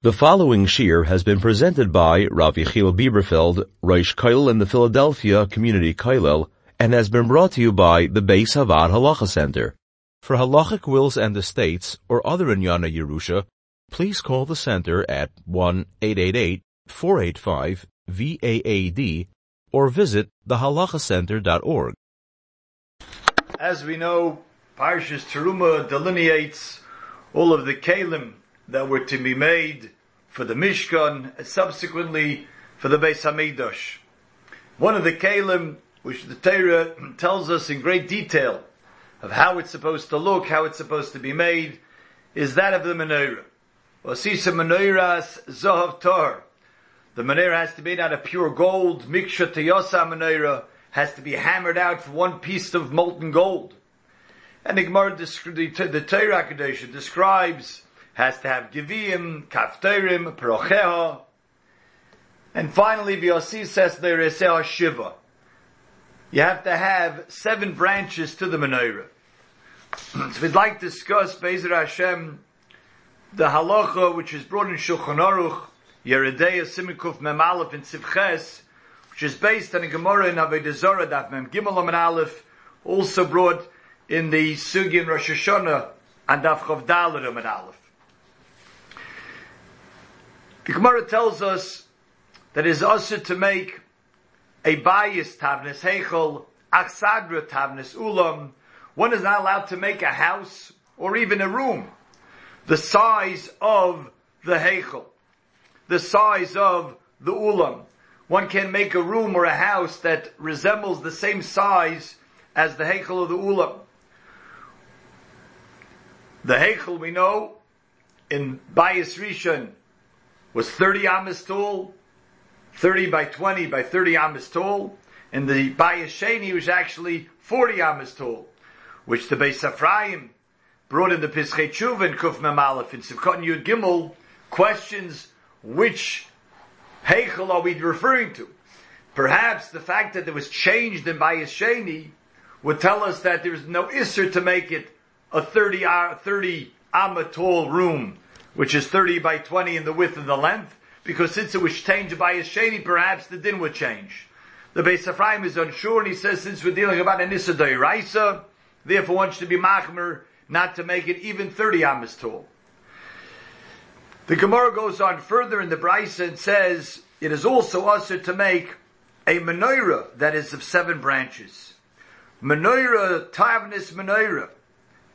The following shir has been presented by Rav Yechiel Bieberfeld, Rosh Koil in the Philadelphia Community Koilel, and has been brought to you by the Beis Havad Halacha Center. For halachic wills and estates or other Inyana Yerusha, please call the center at 1-888-485-VAAD or visit thehalachacenter.org. As we know, Parshas Teruma delineates all of the kalim that were to be made for the Mishkan, subsequently for the Beis Hamikdash. One of the Kalim, which the Torah tells us in great detail of how it's supposed to look, how it's supposed to be made, is that of the menorah. Osisa menorahs zohav tor. The menorah has to be made out of pure gold. Miksha teyosa menorah has to be hammered out for one piece of molten gold. And the Gemara, the Torah Kadosh describes has to have Givim, Kafterim, Perocheha, and finally Vyosi says there is Shiva. You have to have seven branches to the menorah. so we'd like to discuss Bezer Hashem, the halacha which is brought in Shulchan Aruch, Yeredeya Simikuf Mem Aleph in Sivches, which is based on a Gemara in Avodah Zarah Daf Mem Gimel Mem Aleph, also brought in the Sugi in Rosh Hashanah and Daf Chav Dalet Aleph. The Gemara tells us that it is also to make a bias tavnis heichel, achsadra tavnis ulam. One is not allowed to make a house or even a room the size of the heichel, the size of the ulam. One can make a room or a house that resembles the same size as the heichel of the ulam. The heichel we know in Bias Rishon was 30 amas tall, 30 by 20 by 30 amas tall, and the Bayasheni was actually 40 amas tall, which the Beis Ephraim brought in the Pischei Tshuva and Kuf Memalef in Sivkot Yud Gimel questions which Heichel are we referring to? Perhaps the fact that it was changed in Bayasheni would tell us that there is no Isser to make it a 30, 30 amma tall room which is 30 by 20 in the width and the length, because since it was changed by a sheni, perhaps the din would change. The Beis Ephraim is unsure, and he says since we're dealing about an Issa Raisa, therefore one should be machmer not to make it even 30 amas tall. The Gemara goes on further in the Brisa and says, it is also also to make a menorah that is of seven branches. Menorah, tavnis menorah.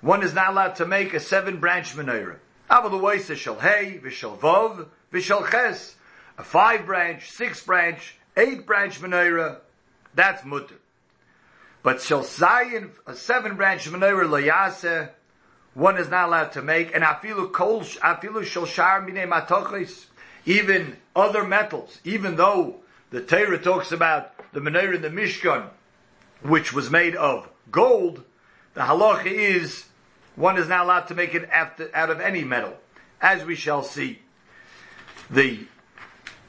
One is not allowed to make a seven branch menorah. Vishal vov, vishal ches. A five branch, six branch, eight branch menorah, that's mutter. But shall zayin, a seven branch menorah layase, one is not allowed to make, and afilu kol, afilu shal mine matochis, even other metals, even though the Torah talks about the menorah in the Mishkan, which was made of gold, the halacha is one is not allowed to make it out of any metal, as we shall see. The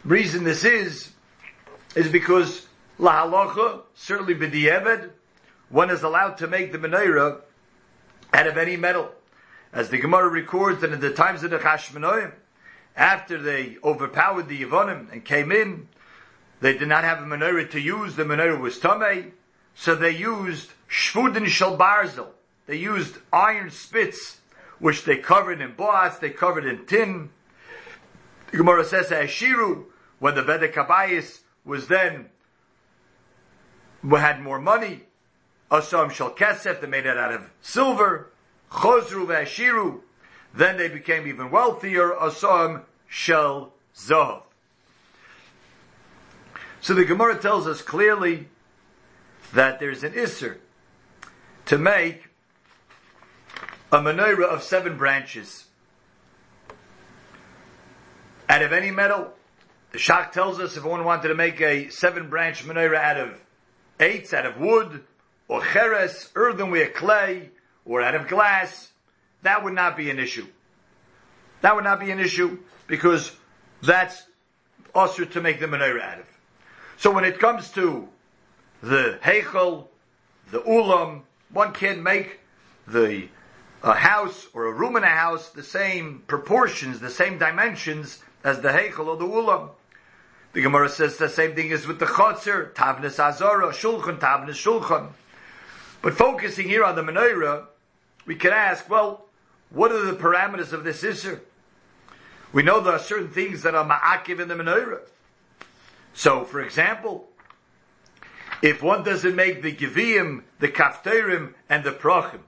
reason this is, is because la halacha, certainly b'di'eved, one is allowed to make the menorah out of any metal. As the Gemara records that in the times of the Chashmonaim, after they overpowered the Yevonim and came in, they did not have a menorah to use, the menorah was tamei, so they used shvudin shel barzel, they used iron spits, which they covered in boats, they covered in tin. The Gemara says Ashiru, when the Bedek Kabayis was then, had more money, Asam Shal Kesef, they made it out of silver, Chosru Ashiru, then they became even wealthier, Asam Shel Zov. So the Gemara tells us clearly that there's an Isser to make a menorah of seven branches. Out of any metal, the Shach tells us if one wanted to make a seven branch menorah out of eights, out of wood, or cheres, earthenware, clay, or out of glass, that would not be an issue. That would not be an issue because that's also to make the menorah out of. So when it comes to the heichel, the ulam, one can make the a house or a room in a house the same proportions, the same dimensions as the Heichel or the Ulam. The Gemara says the same thing is with the Chotzer, Tavnis Azara, Shulchan, Tavnis Shulchan. But focusing here on the Menorah, we can ask, well, what are the parameters of this Isser? We know there are certain things that are ma'akiv in the menorah. So, for example, if one doesn't make the giviyim, the kafterim, and the prochim,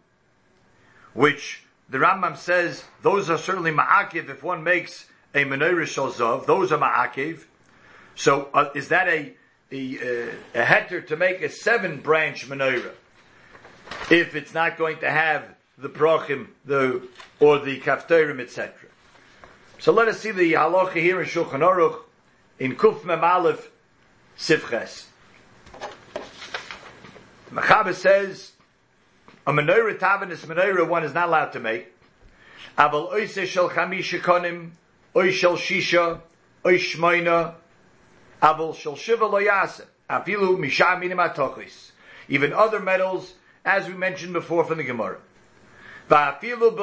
which the Rambam says those are certainly ma'akiv if one makes a menorah shalzov, those are ma'akiv. So, uh, is that a a, uh, a heter to make a seven branch menorah? If it's not going to have the prochim, the or the kafterim, etc. So let us see the halacha here in Shulchan Aruch in Kuf Mem Aleph Sivches. Machaber says a menorah tavin is menorah one is not allowed to make. Aval oise shel chamisha konim, shel shisha, shmoina, aval shel shiva lo yase, afilu misha minim atochis. Even other metals, as we mentioned before from the Gemara. Va'afilu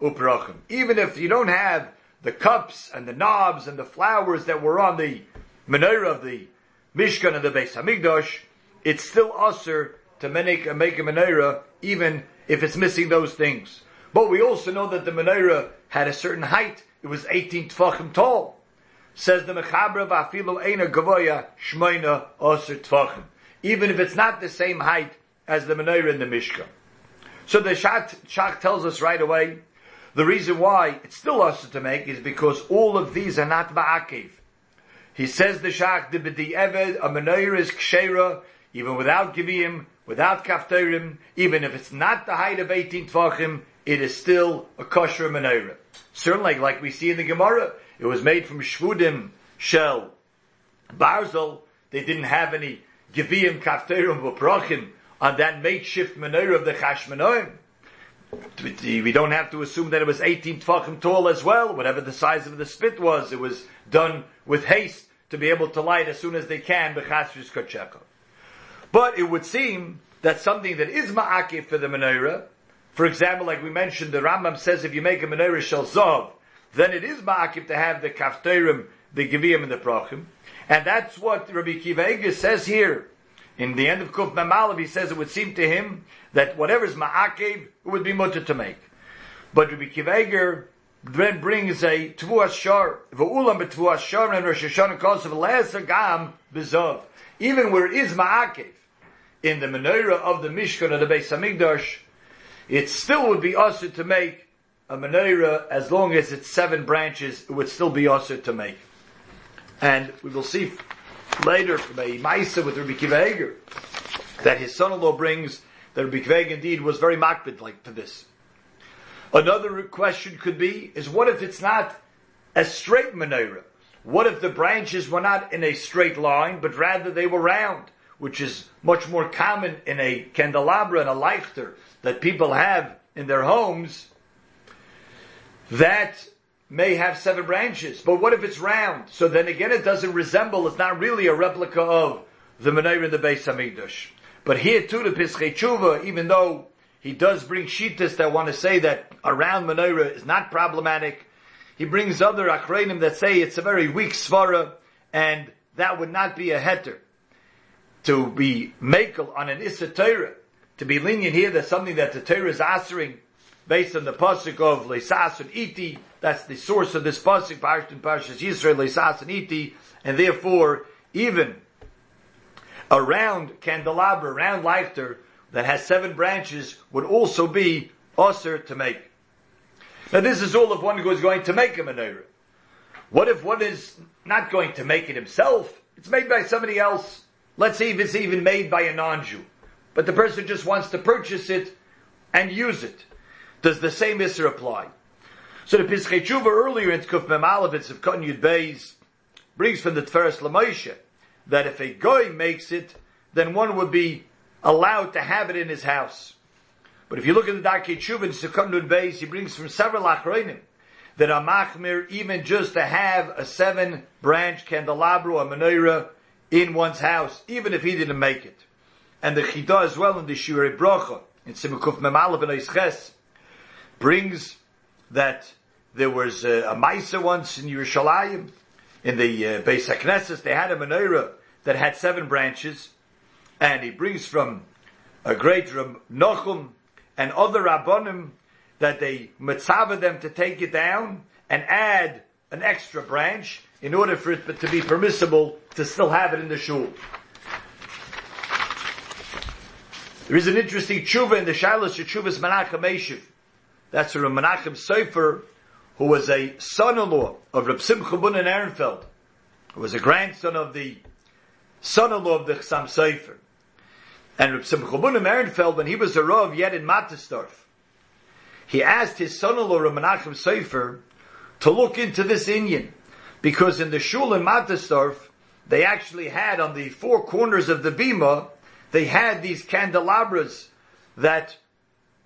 uprachim. Even if you don't have the cups and the knobs and the flowers that were on the menorah of the Mishkan and the Beis Hamikdash, it's still usher to make, make a menorah even if it's missing those things. But we also know that the menorah had a certain height. It was 18 tfachim tall. Says the Mechaber v'afilu eina gavoya shmoina osir tfachim. Even if it's not the same height as the menorah in the Mishkan. So the Shach tells us right away, the reason why it's still us to make is because all of these are not ba'akiv. He says the Shach, the b'di eved, a menorah is kshera, even without givim, without kafterim, even if it's not the height of 18 tvachim, it is still a kosher menorah. Certainly, like we see in the Gemara, it was made from shvudim shell, barzel, they didn't have any givim, kafterim, v'prochim, on that makeshift menorah of the Chashmonaim. We don't have to assume that it was 18 tefachim tall as well. Whatever the size of the spit was, it was done with haste to be able to light as soon as they can b'chasris kacheka. But it would seem that something that is ma'akif for the menorah, for example, like we mentioned, the Rambam says if you make a menorah shel zov, then it is ma'akif to have the kafterim, the giviyim, and the prochim. And that's what Rabbi Kiva says here in the end of Kuf Memalav, he says it would seem to him that whatever is ma'akev, it would be mutter to make. But Rabbi Kiva Eger then brings a Tvuas Shar, V'ulam b'Tvuas Shar, and Rosh Hashanah calls of Le'eser Gam B'Zov. Even where it is ma'akev, in the menorah of the Mishkan of the Beis Hamikdash, it still would be also to make a menorah as long as it's seven branches, it would still be also to make. And we will see later from a Maisa with Rabbi Kiva that his son-in-law brings that Rabbi Kiva indeed was very makbid like to this. Another question could be, is what if it's not a straight menorah? What if the branches were not in a straight line, but rather they were round, which is much more common in a candelabra and a lichter that people have in their homes? That may have seven branches, but what if it's round? So then again, it doesn't resemble, it's not really a replica of the menorah in the Beis Hamikdash. But here too, the Pischei Tshuva, even though he does bring shitas that want to say that a round menorah is not problematic, he brings other achreinim that say it's a very weak svara, and that would not be a heter. To be makel on an Issa Torah, to be lenient here, that's something that the Torah is answering based on the pasuk of Leisas and Iti, that's the source of this pasuk, Parashat and Parashas Yisrael, Leisas and Iti, and therefore, even a round candelabra, round lighter, that has seven branches would also be usher to make. Now this is all if one who is going to make a menorah. What if one is not going to make it himself? It's made by somebody else. Let's see if it's even made by a non-Jew. But the person just wants to purchase it and use it. Does the same Isser apply? So the Pischei earlier in Kuf Mem Aleph, of Katan Yud Beis, brings from the Tferes Lamoshe that if a goy makes it, then one would be allowed to have it in his house. But if you look at the Darkei Tshuva in Sukkot Yud Beis, he brings from several achronim that a machmir even just to have a seven branch candelabra a menorah in one's house, even if he didn't make it. And the Chida as well in the Shirei Bracha, in Simukuf Memalav and Eisches brings that there was a, a Maisa once in Yerushalayim, in the uh, Beis HaKnesses, they had a menorah that had seven branches, and he brings from a great Ram Nochum and other Rabbonim that they mitzvah them to take it down and add an extra branch in order for it to be permissible to still have it in the shul. There is an interesting tshuva in the Shilas Tshuvas Menachem Meshiv. That's a Menachem Sofer, who was a son-in-law of Reb Simcha Bunen Ehrenfeld, who was a grandson of the son-in-law of the Chassam Sofer. And Reb Simcha Bunen Ehrenfeld, when he was a Rav yet in Mattersdorf, he asked his son-in-law Reb Menachem Sofer to look into this Indian, because in the shul in Mattersdorf, they actually had on the four corners of the bima, they had these candelabras that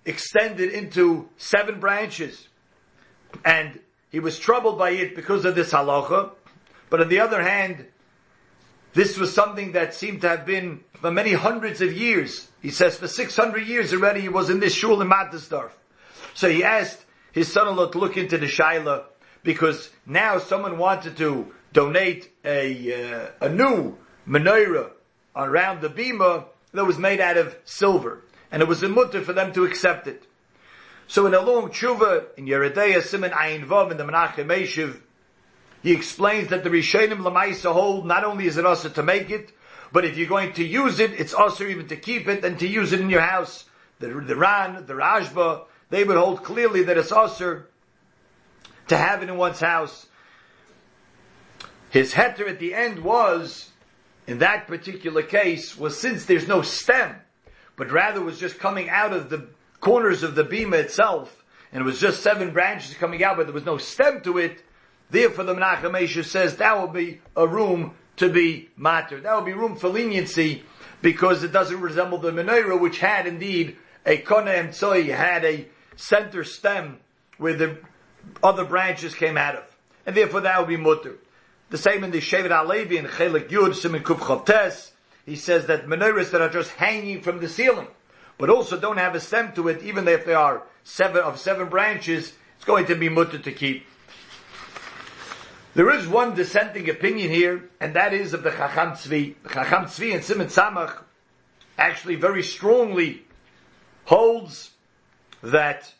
extended into seven branches. And he was troubled by it because of this halacha. But on the other hand, this was something that seemed to have been for many hundreds of years. He says for 600 years already he was in this shul in Mattersdorf. So he asked his son-in-law to look into the shaila because now someone wanted to donate a, uh, a new menorah around the bima that was made out of silver. And it was a mutter for them to accept it. So in a long tshuva, in Yeredeya Simon Ayin Vav, in the Menachem Meshiv, he explains that the Rishonim Lamaisa hold not only is it also to make it, but if you're going to use it, it's also even to keep it and to use it in your house. The, the Ran, the Rashba, they would hold clearly that it's also to have it in one's house. His heter at the end was, in that particular case, was since there's no stem, but rather was just coming out of the corners of the bima itself, and it was just seven branches coming out, but there was no stem to it. Therefore, the Menachem says that will be a room to be matter. That will be room for leniency because it doesn't resemble the menorah, which had indeed a kona emtsoi, had a center stem where the other branches came out of. And therefore that would be mutter. The same in the Shevet HaLevi and Chelik Yud, Simon Kuf he says that menorahs that are just hanging from the ceiling, but also don't have a stem to it, even if they are seven of seven branches, it's going to be mutter to keep. There is one dissenting opinion here, and that is of the Chacham Tzvi. Chacham Tzvi and Simon Tzamach actually very strongly holds that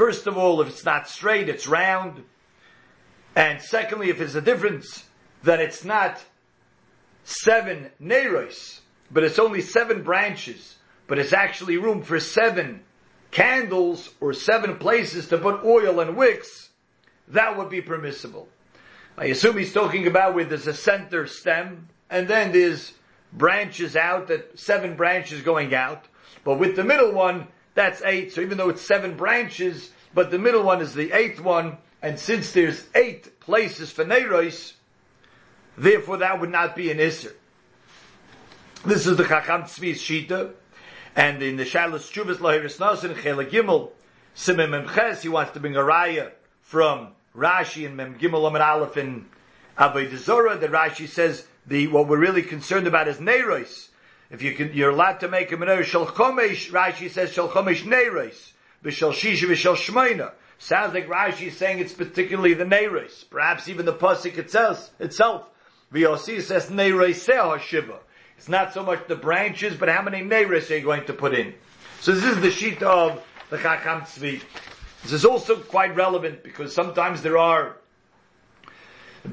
First of all, if it's not straight, it's round. And secondly, if it's a difference, that it's not seven neiros, but it's only seven branches, but it's actually room for seven candles or seven places to put oil and wicks, that would be permissible. I assume he's talking about where there's a center stem, and then there's branches out, that seven branches going out, but with the middle one, that's eight. So even though it's seven branches, but the middle one is the eighth one, and since there's eight places for Neiros, therefore that would not be an Isser. This is the Chacham Tzvi's Shita, and in the Shalos Chuvas Lahiris Nasan, Chela Gimel, Simon Memches, he wants to bring a raya from Rashi and Mem Gimel Amar Aleph in Avodah that Rashi says the, what we're really concerned about is Neiros. If you can, you're allowed to make a menorah shel chomesh. Rashi says shel chomesh neiros b'shel shisha. Sounds like Rashi is saying it's particularly the neiros. Perhaps even the pasuk itself. Itself, V'yosi says neiros shiva. It's not so much the branches, but how many neiros are you going to put in? So this is the sheet of the Chacham Tzvi. This is also quite relevant because sometimes there are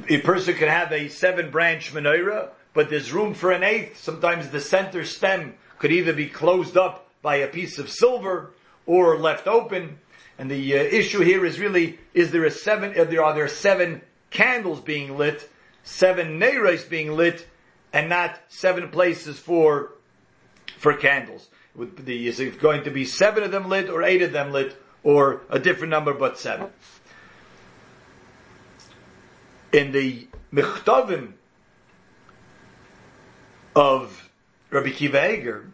a person can have a seven branch menorah, but there's room for an eighth. Sometimes the center stem could either be closed up by a piece of silver or left open. And the uh, issue here is really, is there a seven, are there, are there seven candles being lit, seven neiros being lit, and not seven places for, for candles? The, is it going to be seven of them lit or eight of them lit or a different number but seven? In the Michtavim of Rabbi Kiva Eger,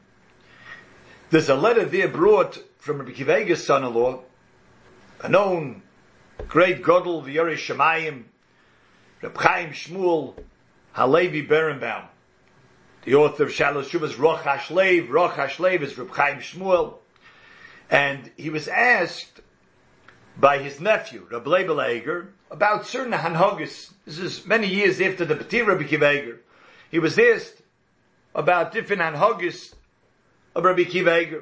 there's a letter there brought from Rabbi Kiva Eger's son-in-law, a known great Godel V'Yore Shemayim, Reb Chaim Shmuel Halevi Berenbaum, the author of Shalosh Shuvas Roch HaShlev. Roch HaShlev is Reb Chaim Shmuel. And he was asked by his nephew, Rabbi Lebel about certain hanhogis. This is many years after the Petir Rabbi Kiva He was asked about different hanhogis of Rabbi Kiva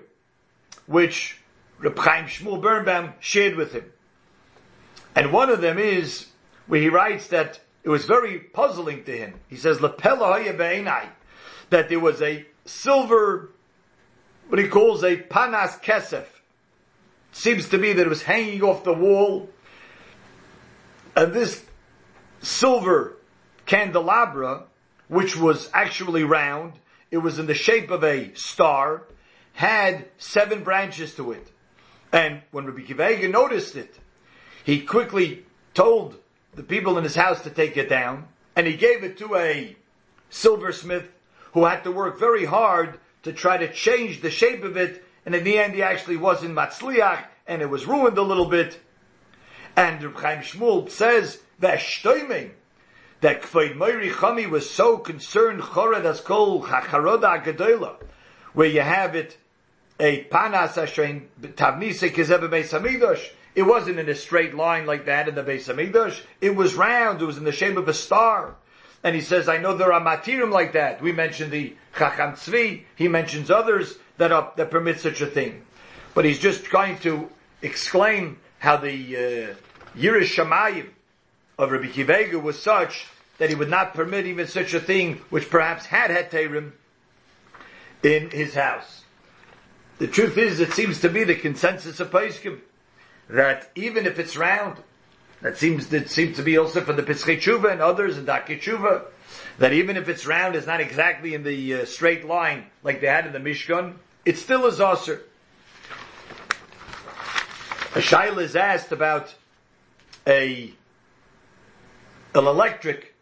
which Reb Chaim Shmuel Birnbaum shared with him. And one of them is where he writes that it was very puzzling to him. He says, that there was a silver, what he calls a panas kesef. Seems to be that it was hanging off the wall. And this silver candelabra, which was actually round, it was in the shape of a star, had seven branches to it. And when Rabbi Kiva noticed it, he quickly told the people in his house to take it down, and he gave it to a silversmith who had to work very hard to try to change the shape of it, and in the end he actually was in matzliach, and it was ruined a little bit. And Reb Chaim Shmuel says, that Kfeid Moiri Chami was so concerned, Chorad as kol chacharoda agadola, where you have it, a panas ashein tavnise kizebe beis hamidosh, it wasn't in a straight line like that in the Beis Hamikdash. It was round. It was in the shape of a star. And he says, I know there are matirim like that. We mentioned the Chacham Tzvi. He mentions others that are, that permit such a thing. But he's just trying to explain how the uh, Yirish of Rabbi Kiva Eger was such that he would not permit even such a thing which perhaps had heterim in his house. The truth is, it seems to be the consensus of Paiskim that even if it's round, that seems that seems to be also for the Pischei Tshuva and others and Darkei Tshuva, that even if it's round, it's not exactly in the uh, straight line like they had in the Mishkan, it still is Aser. A Shaila is asked about a an electric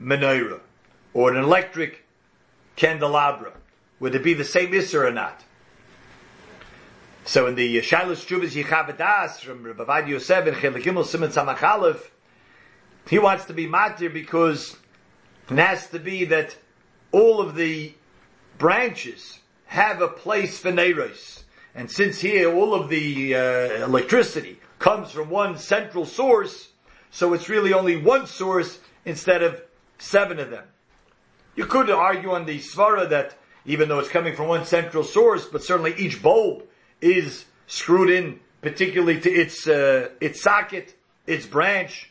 menorah or an electric candelabra. Would it be the same Isser or not? So in the Shilas Chuvas Yechaveh Daas from Rabbi Yosef and Chelikimel Simon Samachalef, he wants to be matir because it has to be that all of the branches have a place for Neiros. And since here all of the uh, electricity comes from one central source, so it's really only one source instead of seven of them. You could argue on the svara that even though it's coming from one central source, but certainly each bulb is screwed in particularly to its uh, its socket, its branch,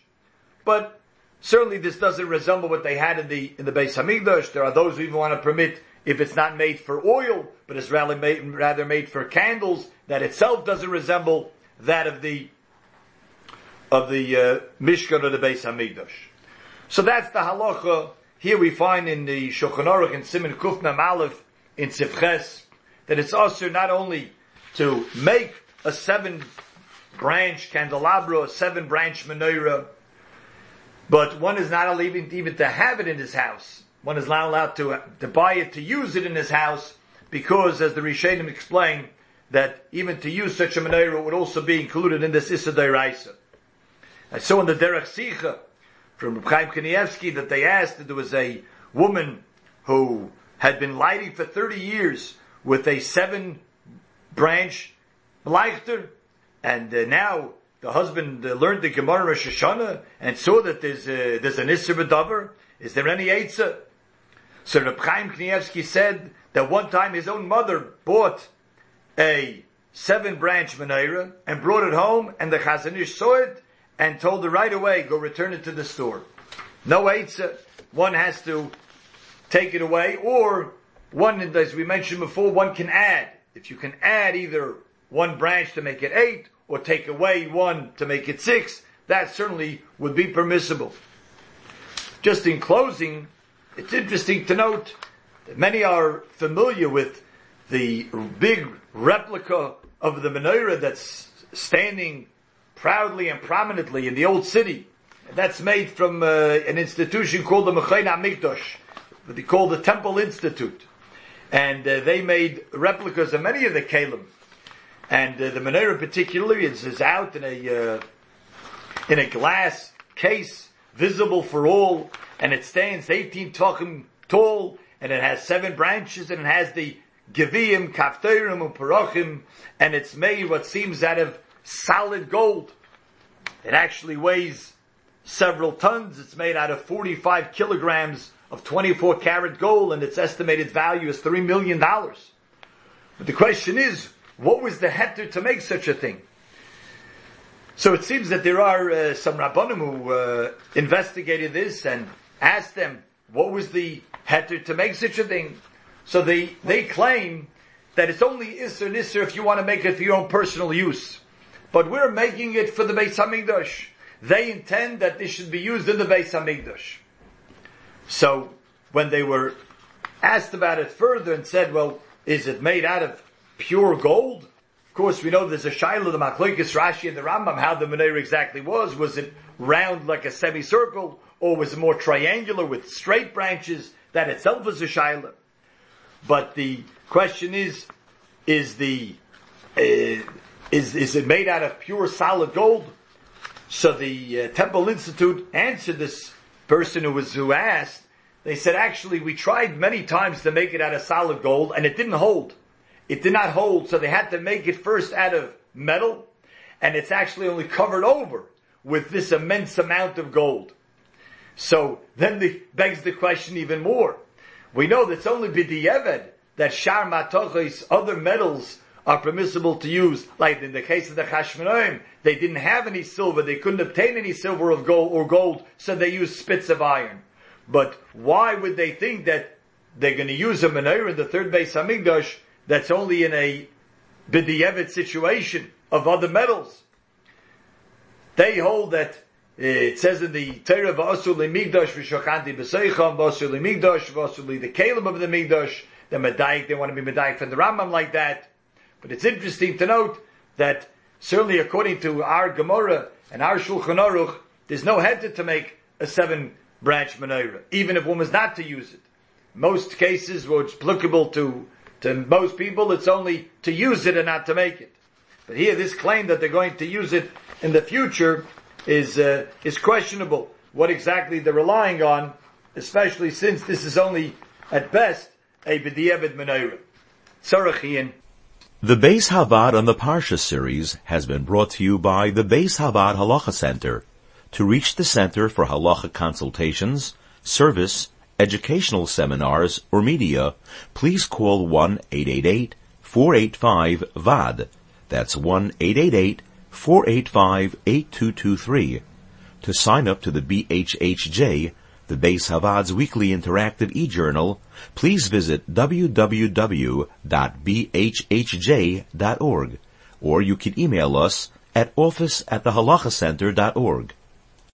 but certainly this doesn't resemble what they had in the in the Beis Hamikdash. There are those who even want to permit if it's not made for oil, but it's rather made, rather made for candles, that itself doesn't resemble that of the of the uh, Mishkan or the Beis Hamikdash. So that's the halacha. Here we find in the Shulchan Aruch in Simon Kufna Malif in Sifches that it's also not only to make a seven branch candelabra, a seven branch menorah, but one is not allowed even to have it in his house. One is not allowed to, to buy it, to use it in his house, because as the Rishonim explain, that even to use such a menorah would also be included in this Issa Raisa. I saw in the Derech Sicha from Chaim Kanievsky that they asked that there was a woman who had been lighting for 30 years with a seven branch Leichter, and uh, now the husband uh, learned the Gemara Rosh Hashanah and saw that there's, uh, there's an Isser B'davar. Is there any Eitzah? So Reb Chaim Kanievsky said that one time his own mother bought a seven branch menorah and brought it home and the Chazon Ish saw it and told her right away, go return it to the store. No Eitzah. One has to take it away or one, as we mentioned before, one can add. If you can add either one branch to make it eight or take away one to make it six, that certainly would be permissible. Just in closing, it's interesting to note that many are familiar with the big replica of the menorah that's standing proudly and prominently in the old city. That's made from uh, an institution called the Mechayna Mikdosh, they call the Temple Institute. And uh, they made replicas of many of the kalim. And uh, the menorah particularly is, is out in a uh, in a glass case, visible for all, and it stands 18 tachim tall, and it has seven branches, and it has the Geviim, Kafterim, and Parochim, and it's made what seems out of solid gold. It actually weighs several tons. It's made out of 45 kilograms of 24 karat gold and its estimated value is $3 million. But the question is, what was the heter to make such a thing? So it seems that there are uh, some rabbanim who uh, investigated this and asked them, what was the heter to make such a thing? So they, they claim that it's only Isser Nisser if you want to make it for your own personal use. But we're making it for the Beis Hamikdash. They intend that this should be used in the Beis Hamikdash. So when they were asked about it further and said, well, is it made out of pure gold? Of course, we know there's a Shiloh, the Machlokes, Rashi, and the Rambam, how the menorah exactly was. Was it round like a semicircle, or was it more triangular with straight branches? That itself was a Shiloh. But the question is, is the, uh, is, is it made out of pure solid gold? So the uh, Temple Institute answered this person who was, who asked, they said, actually, we tried many times to make it out of solid gold and it didn't hold. It did not hold, so they had to make it first out of metal and it's actually only covered over with this immense amount of gold. So then the, begs the question even more. We know that it's only b'di'eved that shar matochis, other metals are permissible to use. Like in the case of the Chashmonaim, they didn't have any silver, they couldn't obtain any silver of gold or gold, so they used spits of iron. But why would they think that they're going to use a menorah in the third Beis Hamikdash that's only in a b'di'evet situation of other metals? They hold that it says in the Torah v'asur lemigdash v'shochanti b'seicham v'asur lemigdash v'asur the kalim of the migdash the medayik they want to be medayik from the Rambam like that. But it's interesting to note that certainly according to our Gemara and our Shulchan Aruch, there's no head to make a seven branch menorah, even if one was not to use it. Most cases where it's applicable to, to most people, it's only to use it and not to make it. But here, this claim that they're going to use it in the future is, uh, is questionable. What exactly they're relying on, especially since this is only, at best, a B'di'evid menorah. Sarachian. The Beis Havad on the Parsha series has been brought to you by the Beis Havad Halacha Center. To reach the Center for Halacha consultations, service, educational seminars, or media, please call 1-888-485-VAD. That's 1-888-485-8223. To sign up to the BHHJ, the Beis Havad's weekly interactive e-journal, please visit www.bhhj.org, or you can email us at office at thehalachaCenter.org.